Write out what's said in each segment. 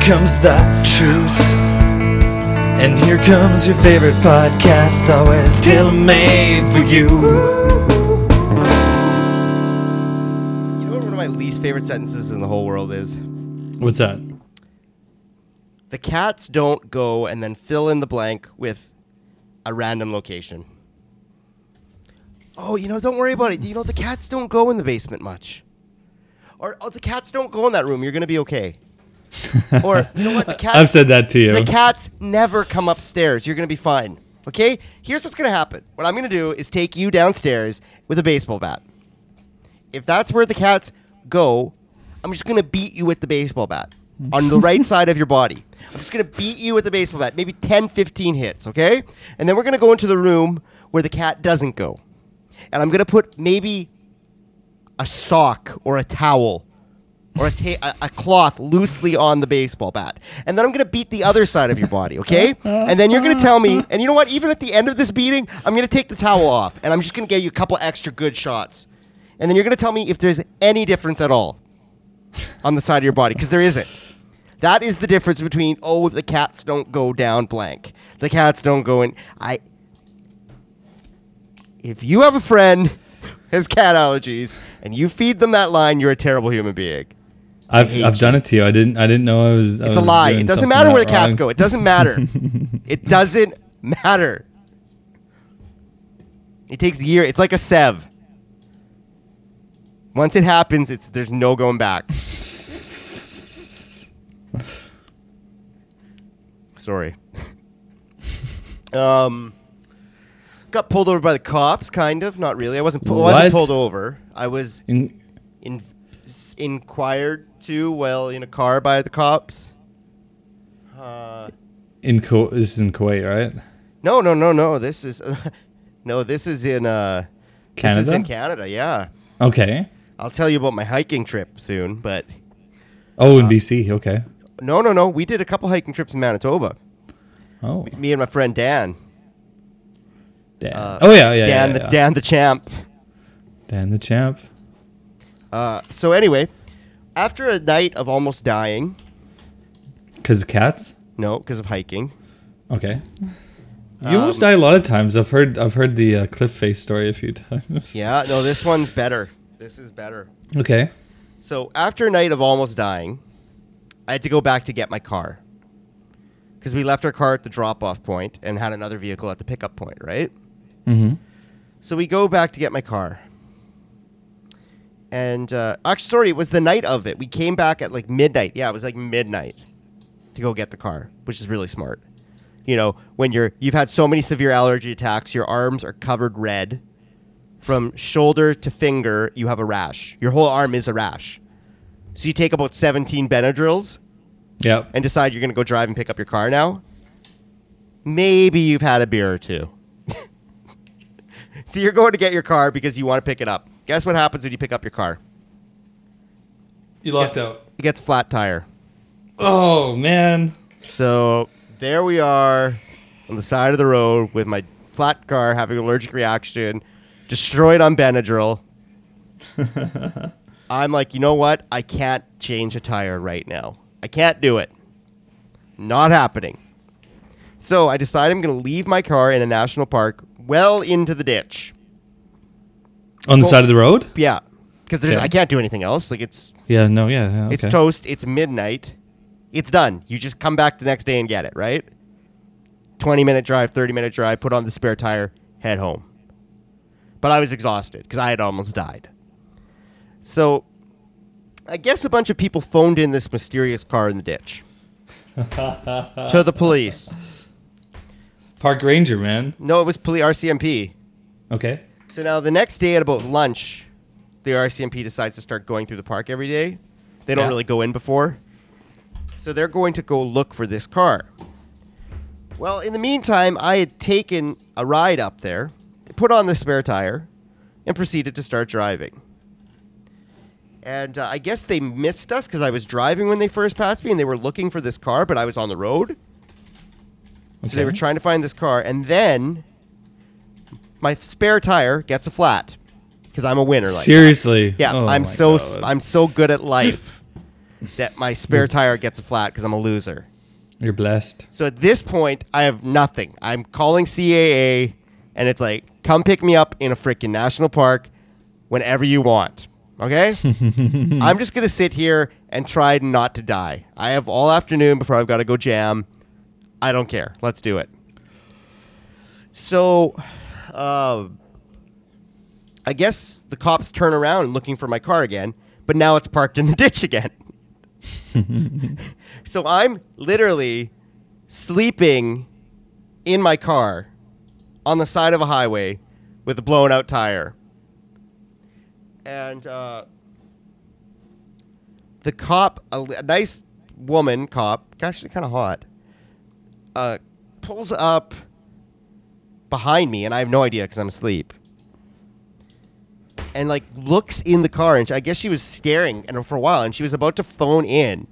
wisdom. And here comes the truth. And here comes your favorite podcast, always tailor made for you. You know what one of my least favorite sentences in the whole world is? What's that? The cats don't go and then fill in the blank with a random location. Oh, you know, don't worry about it. You know, the cats don't go in the basement much. Or, oh, the cats don't go in that room. You're going to be okay. or, you know what? The cats, I've said that to you. The cats never come upstairs. You're going to be fine. Okay? Here's what's going to happen. What I'm going to do is take you downstairs with a baseball bat. If that's where the cats go, I'm just going to beat you with the baseball bat on the right side of your body. I'm just going to beat you with the baseball bat, maybe 10, 15 hits, okay? And then we're going to go into the room where the cat doesn't go. And I'm going to put maybe a sock or a towel or a, ta- a, cloth loosely on the baseball bat. And then I'm going to beat the other side of your body, okay? And then you're going to tell me, and you know what? Even at the end of this beating, I'm going to take the towel off and I'm just going to get you a couple extra good shots. And then you're going to tell me if there's any difference at all on the side of your body, because there isn't. That is the difference between, oh, the cats don't go down blank. The cats don't go in. I. If you have a friend who has cat allergies and you feed them that line, you're a terrible human being. I've I've done it to you. I didn't I didn't know I was. I It's a lie. It doesn't matter where the cats wrong. go. It doesn't matter. it doesn't matter. It takes years. It's like a sev. Once it happens, it's there's no going back. Sorry. um, got pulled over by the cops. Kind of, not really. I wasn't. pu- I wasn't pulled over. I was In, in, inquired to while in a car by the cops. Uh, in Ku- this is in Kuwait, right? no, no, no, no. This is no. This is in uh, This is Canada? in Canada. Yeah, Okay. I'll tell you about my hiking trip soon. But Oh, in BC. Okay. no, no, no. We did a couple hiking trips in Manitoba. Oh, Me and my friend Dan. Dan. Uh, oh yeah, yeah, Dan, yeah, the yeah. Dan the champ. Dan the champ. Uh, so anyway, after a night of almost dying, Cause cats. no, because of hiking. Okay. You Um, almost die a lot of times. I've heard I've heard the uh, cliff face story a few times. Yeah, no, this one's better. This is better. Okay. So after a night of almost dying, I had to go back to get my car because we left our car at the drop-off point and had another vehicle at the pickup point, right? Mm-hmm. So we go back to get my car, and uh, actually, sorry, it was the night of it. We came back at like midnight. Yeah, it was like midnight to go get the car, which is really smart. You know, when you're you've had so many severe allergy attacks, your arms are covered red. From shoulder to finger, you have a rash. Your whole arm is a rash. So you take about 17 Benadryls Yep. and decide you're going to go drive and pick up your car now. Maybe you've had a beer or two. so you're going to get your car because you want to pick it up. Guess what happens when you pick up your car? You locked out. It gets flat tire. Oh man. So there we are on the side of the road with my flat car having an allergic reaction, destroyed on Benadryl. I'm like, you know what? I can't change a tire right now. I can't do it. Not happening. So I decide I'm going to leave my car in a national park well into the ditch. On the side of the road. Yeah. Because Okay. I can't do anything else. Like it's Yeah. No. Yeah. yeah, it's toast. It's midnight. It's done. You just come back the next day and get it, right? 20 minute drive, 30 minute drive, put on the spare tire, head home. But I was exhausted because I had almost died. So I guess a bunch of people phoned in this mysterious car in the ditch to the police. Park ranger, man. No, it was police RCMP. Okay. So now the next day at about lunch, the RCMP decides to start going through the park every day. They don't Yeah. really go in before. So they're going to go look for this car. Well, in the meantime, I had taken a ride up there, put on the spare tire, and proceeded to start driving. And uh, I guess they missed us because I was driving when they first passed me and they were looking for this car, but I was on the road. So they were trying to find this car. And then my spare tire gets a flat because I'm a winner. Like that. Seriously. yeah, Oh I'm so God. I'm so good at life. that my spare tire gets a flat because I'm a loser. You're blessed. So at this point, I have nothing. I'm calling CAA, and it's like, come pick me up in a freaking national park whenever you want. Okay? I'm just going to sit here and try not to die. I have all afternoon before I've got to go jam. I don't care. Let's do it. So, uh, I guess the cops turn around looking for my car again, but now it's parked in the ditch again. so I'm literally sleeping in my car on the side of a highway with a blown out tire. And uh, the cop, a, a nice woman cop, actually kind of hot, uh, pulls up behind me, and I have no idea because I'm asleep. And like looks in the car, and she, I guess she was staring and for a while, and she was about to phone in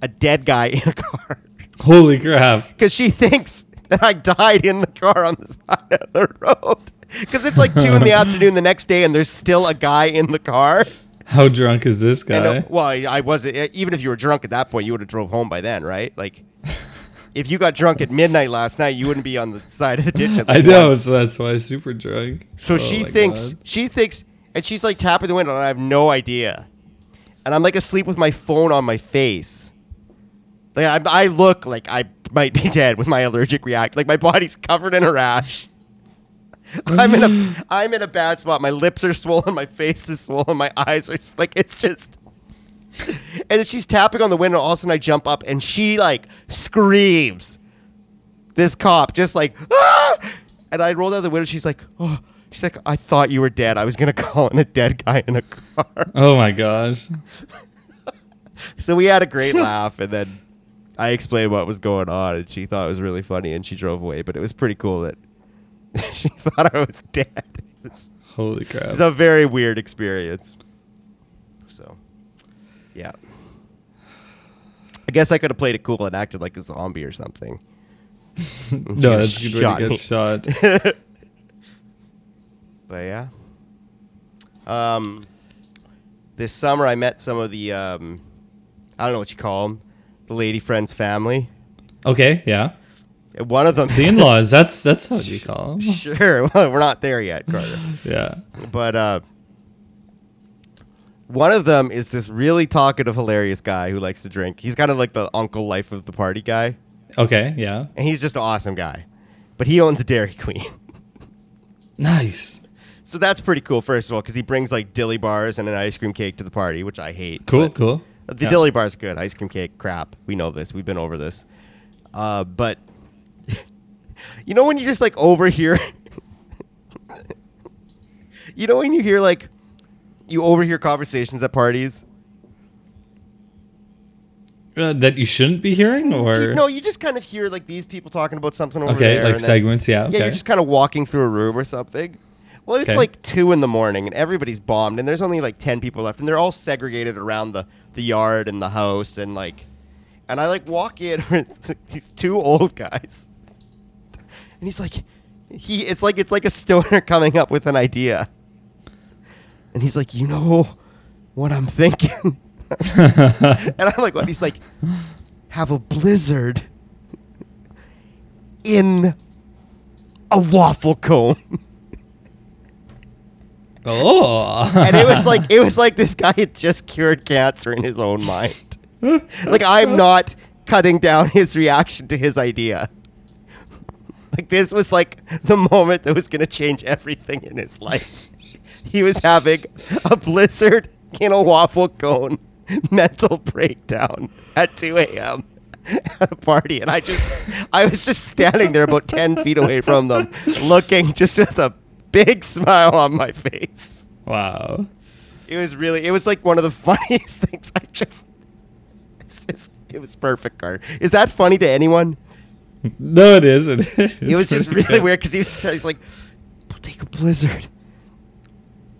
a dead guy in a car Holy crap! because she thinks that I died in the car on the side of the road. Because it's like two in the afternoon the next day, and there's still a guy in the car. How drunk is this guy? And, uh, well, I I wasn't. Even if you were drunk at that point, you would have drove home by then, right? Like, if you got drunk at midnight last night, you wouldn't be on the side of the ditch. At I like know, so that's why I'm super drunk. So Oh she thinks God. she thinks, and she's like tapping the window, and I have no idea. And I'm like asleep with my phone on my face. Like I, I look like I might be dead with my allergic react. Like my body's covered in a rash. I'm in a I'm in a bad spot. My lips are swollen. My face is swollen. My eyes are like it's just. And then she's tapping on the window. All of a sudden, I jump up and she like screams. This cop just like ah! And I rolled out the window. She's like, oh. She's like, I thought you were dead. I was gonna call in a dead guy in a car. Oh my gosh. So we had a great laugh, and then I explained what was going on, and she thought it was really funny, and she drove away. But it was pretty cool that she thought I was dead. Was, Holy it crap. was a very weird experience. So, yeah. I guess I could have played it cool and acted like a zombie or something. no, that's a good way shot to get shot. But yeah. Um, this summer I met some of the um, I don't know what you call them, the lady friend's family. Okay, yeah. One of them, The in-laws. That's that's what you call them. sure. Well, we're not there yet, Carter. Yeah. but uh, one of them is this really talkative, hilarious guy who likes to drink. He's kind of like the uncle life of the party guy, Okay, yeah. and he's just an awesome guy. But he owns a Dairy Queen. Nice. So that's pretty cool, first of all, because he brings like dilly bars and an ice cream cake to the party, which I hate. Cool, cool. The Yeah. dilly bar's good. Ice cream cake, crap. We know this. We've been over this. Uh, but you know when you just like overhear, you know when you hear like you overhear conversations at parties. Uh, that you shouldn't be hearing, or You, no, you just kind of hear like these people talking about something over okay, there. like and then- segments. Yeah. Okay. Yeah, you're just kind of walking through a room or something. Well, it's Okay. like two in the morning and everybody's bombed, and there's only like ten people left, and they're all segregated around the the yard and the house, and like, and I like walk in with these two old guys, and he's like, he it's like it's like a stoner coming up with an idea, and he's like, you know what I'm thinking, and I'm like, what? He's like, have a blizzard in a waffle cone. oh. and it was like it was like this guy had just cured cancer in his own mind. like I'm not cutting down his reaction to his idea. Like this was like the moment that was going to change everything in his life. He was having a blizzard in a waffle cone mental breakdown at 2 a.m. at a party, and I just I was just standing there about 10 feet away from them, looking just with a big smile on my face. wow. It was really, it was like one of the funniest things. I just, it's just, it was perfect, Carter. Is that funny to anyone? No, it is. It, is. it was just really weird because he was, he's like, take a blizzard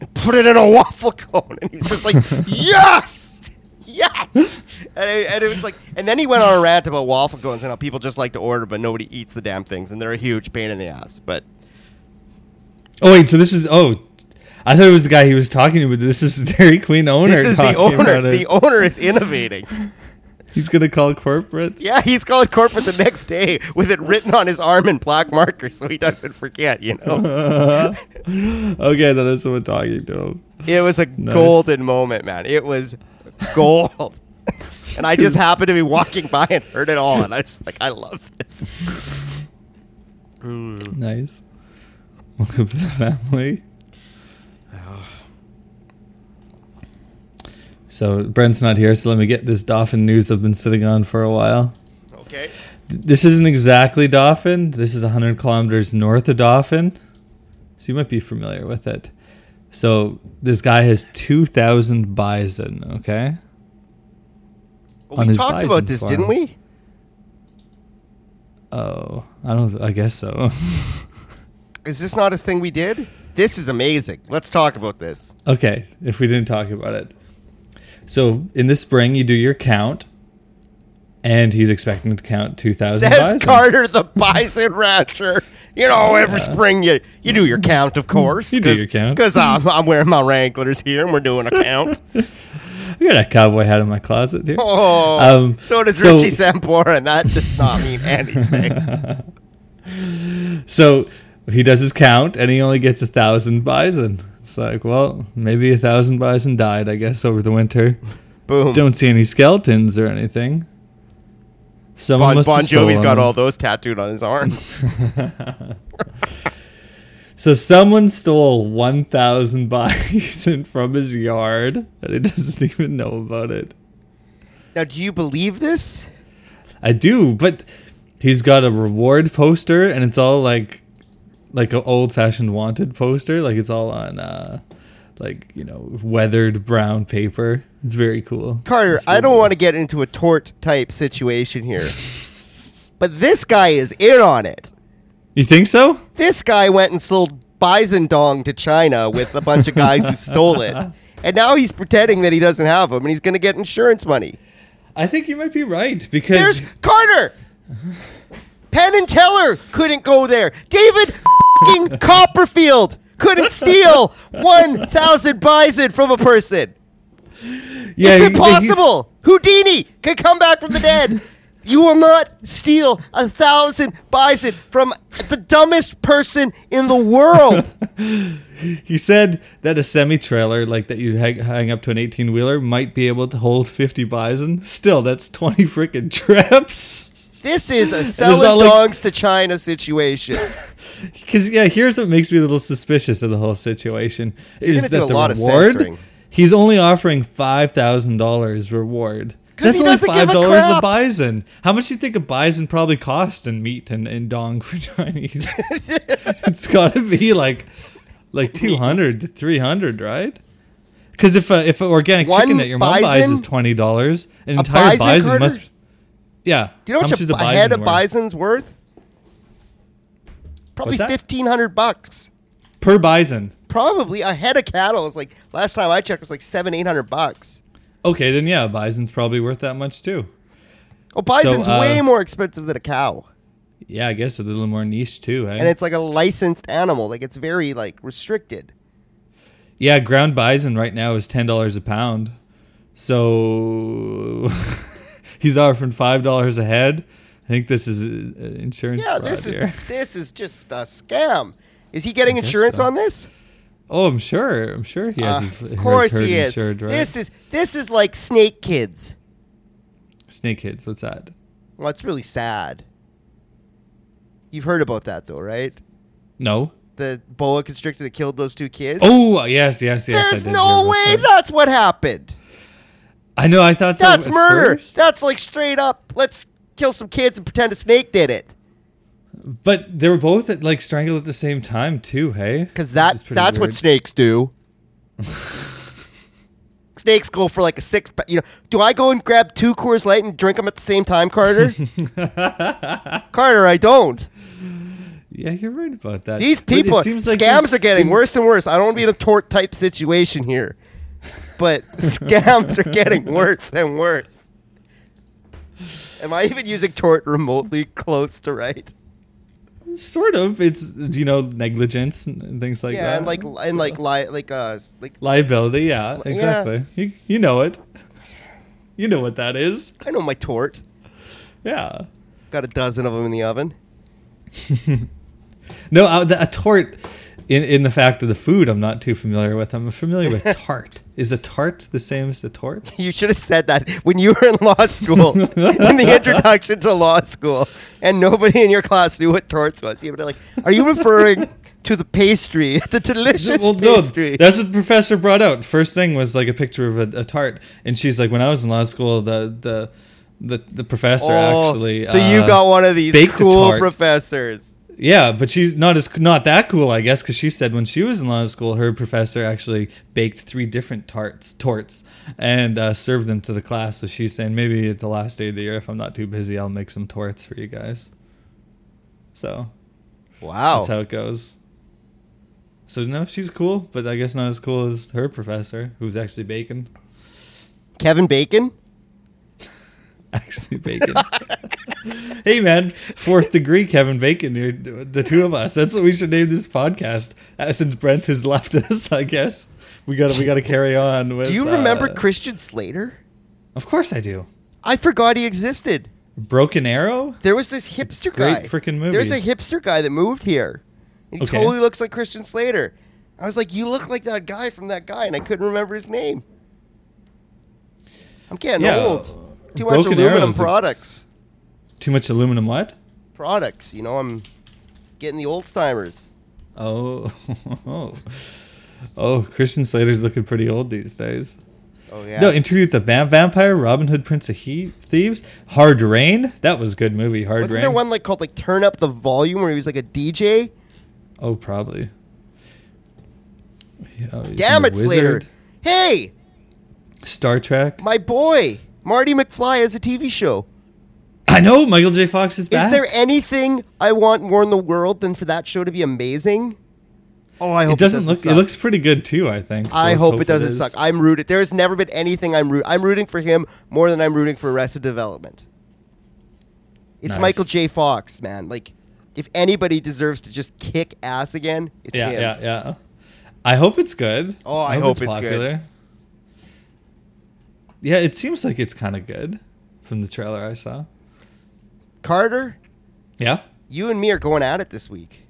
and put it in a waffle cone. And he was just like, yes, yes. And it, and it was like, and then he went on a rant about waffle cones and how people just like to order, but nobody eats the damn things. And they're a huge pain in the ass. But Oh wait, so this is oh, I thought it was the guy he was talking to, but this is the Dairy Queen owner. This is the owner. about it. The owner is innovating. He's gonna call corporate. Yeah, he's calling corporate the next day with it written on his arm in black marker so he doesn't forget, you know? Okay, that is someone talking to him. It was a golden moment, man. It was gold. and I just happened to be walking by and heard it all. And I was like, I love this. Nice. Welcome to the family. So Brent's not here, so let me get this Dauphin news I've been sitting on for a while. Okay. This isn't exactly Dauphin. This is 100 kilometers north of Dauphin. So you might be familiar with it. So this guy has 2,000 bison, okay? Well, On we his talked about this, farm. didn't we? Oh, I don't, I guess so. Is this not a thing we did? This is amazing. Let's talk about this. Okay, if we didn't talk about it. So in the spring, you do your count, and he's expecting to count 2,000 Says bison. Carter, the bison rancher. You know, every spring you, you do your count, of course. You do your count. Because I'm, I'm wearing my Wranglers here and we're doing a count. I got a cowboy hat in my closet here. Oh, Um, so does so- Richie Sambora, and that does not mean anything. So he does his count, and he only gets a thousand bison. It's like, well, maybe a thousand bison died, I guess, over the winter. Boom. Don't see any skeletons or anything. Someone Bon, must bon have Jovi's stolen got them. all those tattooed on his arm. So someone stole 1,000 bison from his yard, and he doesn't even know about it. now, do you believe this? I do, but he's got a reward poster, and it's all like, like an old-fashioned wanted poster. Like it's all on, uh, like you know, weathered brown paper. It's very cool. Carter, I don't want to get into a tort type situation here. but this guy is in on it. You think so? This guy went and sold bison dong to China with a bunch of guys who stole it. And now he's pretending that he doesn't have them and he's going to get insurance money. I think you might be right because There's Carter! Penn and Teller couldn't go there. David fing Copperfield couldn't steal 1,000 bison from a person. yeah, it's impossible. Houdini can come back from the dead. You will not steal a thousand bison from the dumbest person in the world. He said that a semi trailer like that you hang, hang up to an eighteen wheeler might be able to hold fifty bison. Still, that's twenty freaking trips. this is a selling like- dogs to China situation. Because yeah, here's what makes me a little suspicious of the whole situation You're is that a the reward he's only offering five thousand dollars reward. That's he only five dollars a crap. bison. How much do you think a bison probably cost in meat and, and dong for Chinese? it's got to be like like two hundred to three hundred, right? Because if a, if an organic One chicken that your mom buys is twenty dollars, an A entire bison, bison, must. Yeah. Do you know How much a, a a head of worth? bison's worth? Probably fifteen hundred bucks. per bison? Probably a head of cattle is like last time I checked was like seven eight hundred bucks. Okay, then yeah, bison's probably worth that much too. Oh, bison's uh, way more expensive than a cow, Yeah, I guess a little more niche too. Eh? and it's like a licensed animal. Like it's very like restricted. yeah, ground bison right now is ten dollars a pound. So he's offering five dollars a head. I think this is uh, insurance Yeah, this is here. this is just a scam. Is he getting insurance so. on this? Oh, I'm sure. I'm sure he has Uh, his, of course he is. insured, right? This is this is like Snake Kids. Snake Kids. What's that? Well, it's really sad. You've heard about that though, right? No. The boa constrictor that killed those two kids. Oh yes, yes, yes. There's no way that. that's what happened. I know. I thought so. That's murder. first. That's like straight up. Let's kill some kids and pretend a snake did it. But they were both like strangled at the same time too. Hey, Because that that's what snakes do. snakes go for like a six. You know, do I go and grab two Coors Light and drink them at the same time, Carter? Carter, I don't. Yeah, you're right about that. These people, like scams there's are getting worse and worse. I don't want to be in a tort type situation here, but scams are getting worse and worse. Am I even using tort remotely close to right? sort of. It's you know negligence and things like yeah, that. and like and like li- like uh like liability. Yeah, Yeah. exactly. You you know it. You know what that is. I know my tort. Yeah. Got a dozen of them in the oven. No, uh, the, a tort. In, in the fact of the food, I'm not too familiar with. I'm familiar with tart. Is a tart the same as the tort? You should have said that when you were in law school, in the introduction to law school, and nobody in your class knew what torts was. You would have like, are you referring to the pastry, the delicious well, no, pastry? that's what the professor brought out. First thing was like a picture of a, a tart, and she's like, when I was in law school, the the the, the professor Oh, actually. so you uh, got one of these cool professors. Yeah, but she's not as not that cool, I guess, because she said when she was in law school, her professor actually baked three different tarts, torts, and uh, served them to the class. So she's saying maybe at the last day of the year, if I'm not too busy, I'll make some torts for you guys. So Wow. that's how it goes. So no, she's cool, but I guess not as cool as her professor, who's actually bacon. Kevin Bacon? Actually baking. hey man, fourth degree Kevin Bacon. You're the two of us. That's what we should name this podcast. Uh, since Brent has left us, I guess we got to we got to carry on with. Do you remember uh, Christian Slater? Of course I do. I forgot he existed. Broken Arrow. There was this hipster Great guy. frickin' movie. There's a hipster guy that moved here. He Okay. totally looks like Christian Slater. I was like, you look like that guy from that guy, and I couldn't remember his name. I'm getting Yeah, old. Too much aluminum Arrow's a- products. Too much aluminum. What? Products. You know, I'm getting the old timers. Oh, oh, oh! Christian Slater's looking pretty old these days. Oh yeah. No, Interview with the Vamp- Vampire, Robin Hood, Prince of he- Thieves, Hard Rain. That was a good movie. Hard Wasn't Rain. there one like called like Turn Up the Volume where he was like a DJ? Oh, probably. Oh, Damn it, Slater! Hey, Star Trek. my boy, Marty McFly has a TV show. I know Michael J. Fox is back. Is there anything I want more in the world than for that show to be amazing? Oh, I hope it doesn't look. suck. It looks pretty good too. I think. so I let's hope it doesn't is. suck. I'm rooted. There has never been anything I'm root. I'm rooting for him more than I'm rooting for Arrested Development. It's Nice. Michael J. Fox, man. Like, if anybody deserves to just kick ass again, it's yeah, him. yeah, yeah. Yeah. I hope it's good. Oh, I hope it's good. Yeah, it seems like it's kind of good from the trailer I saw. Carter, Yeah, you and me are going at it this week.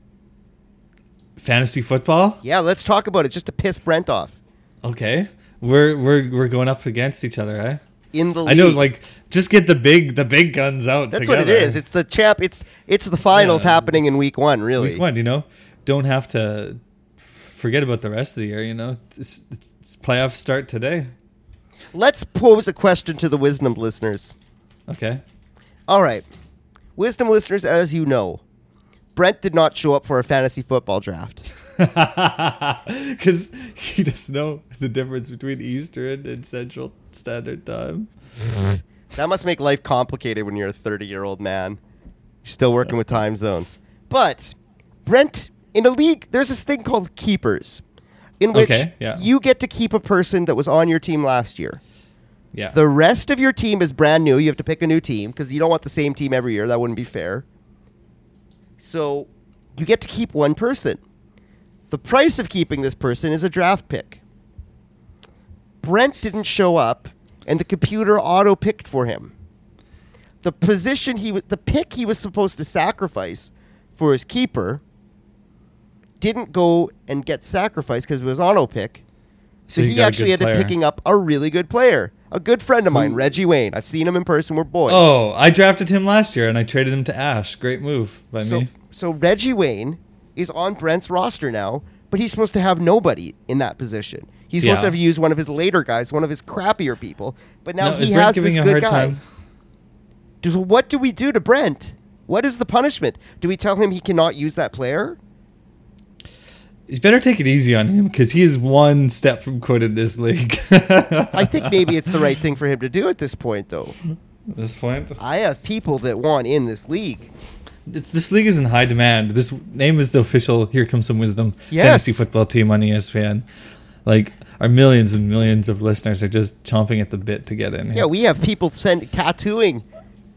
fantasy football. Yeah, let's talk about it just to piss Brent off Okay, we're we're we're going up against each other, eh? in the league. I know, like just get the big the big guns out. that's what it together. is. It's the champ. It's it's the finals Yeah. happening in week one. Really. Week one, you know, don't have to forget about the rest of the year. You know, it's, it's playoffs start today. Let's pose a question to the wisdom listeners. Okay. All right. Wisdom listeners, as you know, Brent did not show up for a fantasy football draft. Because he doesn't know the difference between Eastern and Central Standard Time. That must make life complicated when you're a 30 year old man. You're still working with time zones. But, Brent, in a league, there's this thing called keepers, in which Okay, yeah. you get to keep a person that was on your team last year. Yeah. The rest of your team is brand new. You have to pick a new team because you don't want the same team every year. That wouldn't be fair. So you get to keep one person. The price of keeping this person is a draft pick. Brent didn't show up, and the computer auto picked for him. The position he was, the pick he was supposed to sacrifice for his keeper, didn't go and get sacrificed because it was auto pick. So, So he actually ended up player. picking up a really good player, a good friend of mine, Reggie Wayne. I've seen him in person. We're boys. oh, I drafted him last year and I traded him to Ash. Great move by so, me. so Reggie Wayne is on Brent's roster now, but he's supposed to have nobody in that position. He's supposed Yeah. to have used one of his later guys, one of his crappier people. But now No, he is has giving this a good hard guy. time? What do we do to Brent? What is the punishment? Do we tell him he cannot use that player? You better take it easy on him because he is one step from quitting this league. I think maybe it's the right thing for him to do at this point, though. At this point, I have people that want in this league. it's, this league is in high demand. This name is the official. Here comes some wisdom. Yes. Fantasy football team on ESPN. Like our millions and millions of listeners are just chomping at the bit to get in. here. Yeah, we have people send tattooing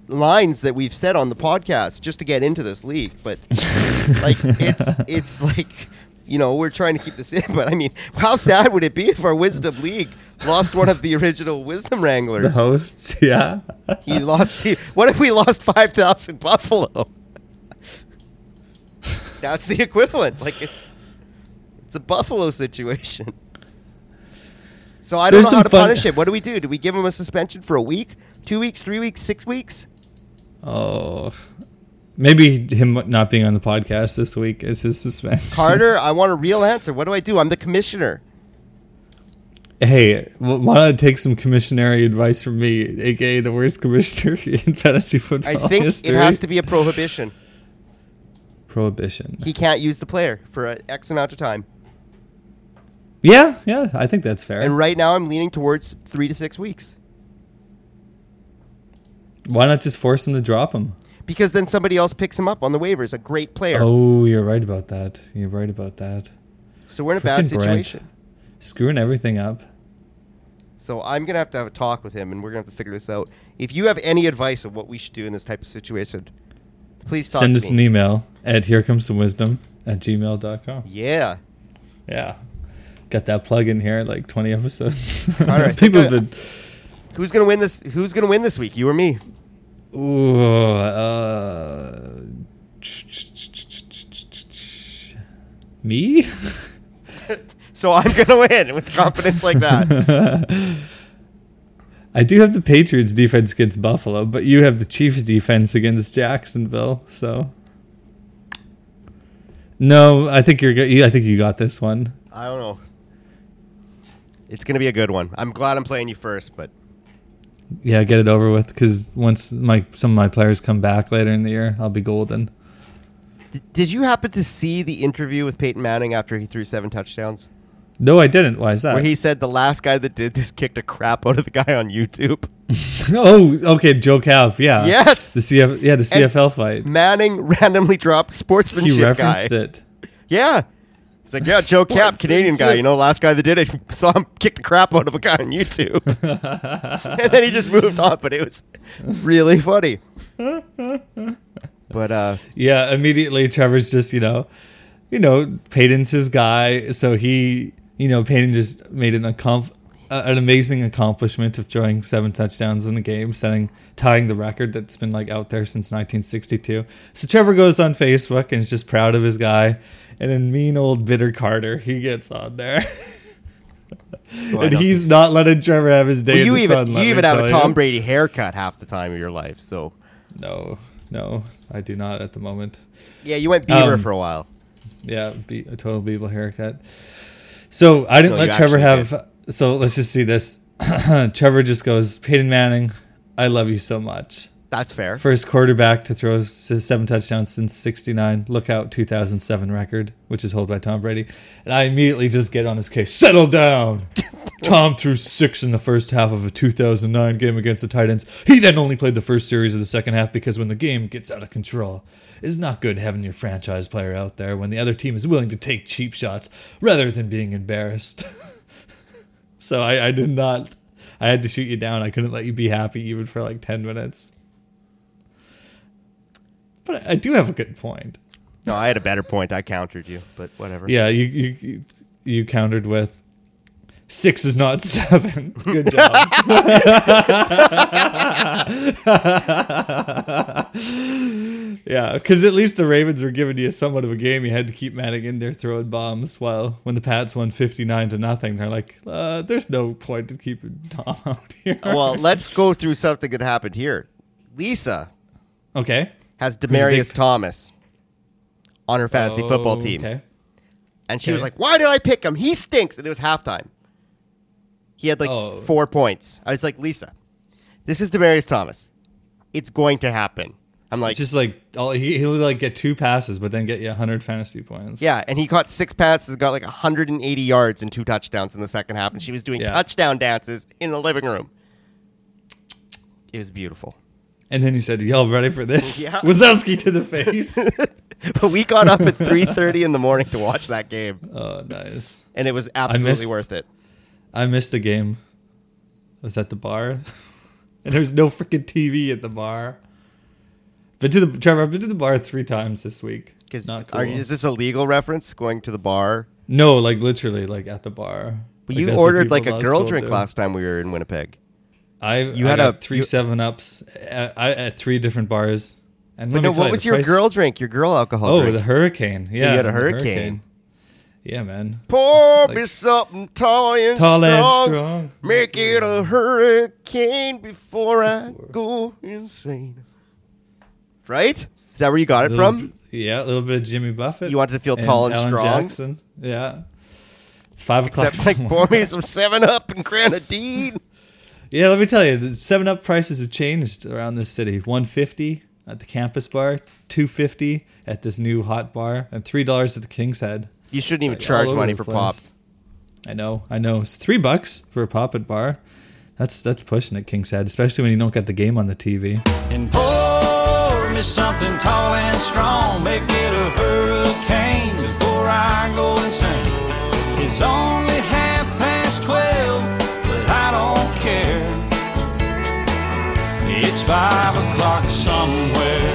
lines that we've said on the podcast just to get into this league, but like it's it's like you know we're trying to keep this in. But I mean, how sad would it be if our Wisdom League lost one of the original Wisdom Wranglers? The hosts, yeah. He lost. He, what if we lost five thousand Buffalo? That's the equivalent. Like it's it's a Buffalo situation. So I don't There's know how to punish him. What do we do? Do we give him a suspension for a week, two weeks, three weeks, six weeks? Oh, maybe him not being on the podcast this week is his suspension. Carter, I want a real answer. What do I do? I'm the commissioner. Hey, wh- why not take some commissionary advice from me, aka the worst commissioner in fantasy football I think history? it has to be a prohibition. prohibition. He can't use the player for an X amount of time. yeah, yeah, I think that's fair. And right now, I'm leaning towards three to six weeks Why not just force him to drop him? Because then somebody else picks him up on the waivers. A great player. Oh, you're right about that. You're right about that. so we're in a bad Frickin' Brent. situation. Screwing everything up. So I'm gonna have to have a talk with him, and we're gonna have to figure this out. If you have any advice of what we should do in this type of situation, please talk Send us me. an email at here comes some wisdom at gmail.com. Yeah. Yeah. Got that plug in here like 20 episodes. All right, People have been. Who's gonna win this? Who's gonna win this week? You or me? Ooh, uh, me? So I'm gonna win with confidence like that. I do have the Patriots defense against Buffalo, but you have the Chiefs defense against Jacksonville. So, no, I think you're. I think you got this one. I don't know. It's gonna be a good one. I'm glad I'm playing you first, but Yeah, get it over with. Because once my some of my players come back later in the year, I'll be golden. D- did you happen to see the interview with Peyton Manning after he threw seven touchdowns? No, I didn't. Why is that? Where he said the last guy that did this kicked a crap out of the guy on YouTube. oh, okay, Joe Kapp. Yeah. Yes. The CF. Yeah, the CFL fight. Manning randomly dropped sportsmanship He referenced guy. it. Yeah. He's like, yeah, Joe Kapp, Canadian guy, you know, last guy that did it, saw him kick the crap out of a guy on YouTube. and then he just moved on, but it was really funny. But uh Yeah, immediately Trevor's just, you know, you know, Peyton's his guy, so he, you know, Peyton just made an uh, an amazing accomplishment of throwing seven touchdowns in the game, setting tying the record that's been like out there since 1962. So Trevor goes on Facebook and is just proud of his guy, and then mean old bitter Carter, he gets on there. well, and he's not letting Trevor have his day well, in you the even sun. you even have a Tom you. Brady haircut half the time of your life. So No, no, I do not at the moment. yeah, you went Bieber Um, for a while. Yeah, be, a total Bieber haircut. So I didn't No, let Trevor have. So let's just see this. Trevor just goes, Peyton Manning, I love you so much. That's fair. First quarterback to throw seven touchdowns since '69. Look out, 2007 record, which is held by Tom Brady. And I immediately just get on his case. Settle down. Tom threw six in the first half of a 2009 game against the Titans. He then only played the first series of the second half because when the game gets out of control, it's not good having your franchise player out there when the other team is willing to take cheap shots rather than being embarrassed. so I, I did not. I had to shoot you down. I couldn't let you be happy even for like 10 minutes. But I do have a good point. No, I had a better point. I countered you, but whatever. Yeah, you you you, countered with six is not seven. Good job. yeah, because at least the Ravens were giving you somewhat of a game. You had to keep Manning in there throwing bombs. While when the Pats won fifty nine to nothing, they're like, uh, "There's no point in keeping Tom out here." Well, let's go through something that happened here. Lisa okay. Has Demaryius big- Thomas on her fantasy oh, football team. Okay. And she was like, Why did I pick him? He stinks. And it was halftime. He had like Oh. four points. I was like, Lisa, this is Demaryius Thomas. It's going to happen. I'm like, It's just like all, he, he'll like get two passes, but then get you hundred fantasy points. Yeah, and he caught six passes, got like 180 yards and two touchdowns in the second half, and she was doing Yeah. touchdown dances in the living room. It was beautiful. And then you said, "Y'all ready for this?" Yeah. Wazowski to the face. But we got up at 3:30 in the morning to watch that game, oh, nice. and it was absolutely missed- worth it. I missed the game. I was at the bar, and there was no freaking TV at the bar. Been to the Trevor. I've been to the bar three times this week. Because Not cool. is this a legal reference? Going to the bar? no, like literally, like at the bar. But Like, you ordered like a girl drink do. last time we were in Winnipeg. I You I had a- three you- Seven Ups uh, at, at three different bars. And no, me tell what you, was your price- girl drink? Your girl alcohol Oh, drink? the hurricane. Yeah, you had a the hurricane. Yeah, man. Pour me something tall and Tall and strong. strong. Make it a hurricane before I go insane. Right? Is that where you got it Little from? Yeah, a little bit of Jimmy Buffett. You wanted to feel tall and strong? Jackson. Yeah. It's five o'clock. Except like pour me some Seven Up and Grenadine. Yeah, let me tell you, the Seven Up prices have changed around this city. One fifty at the campus bar, two fifty at this new hot bar, and three dollars at the King's Head. You shouldn't even Like, charge money for place. pop. I know, I know. It's three bucks for a pop at bar. That's that's pushing it, King's Head, especially when you don't get the game on the TV. And pour me something tall and strong. Make it a hurricane before I go insane. It's only half five o'clock somewhere.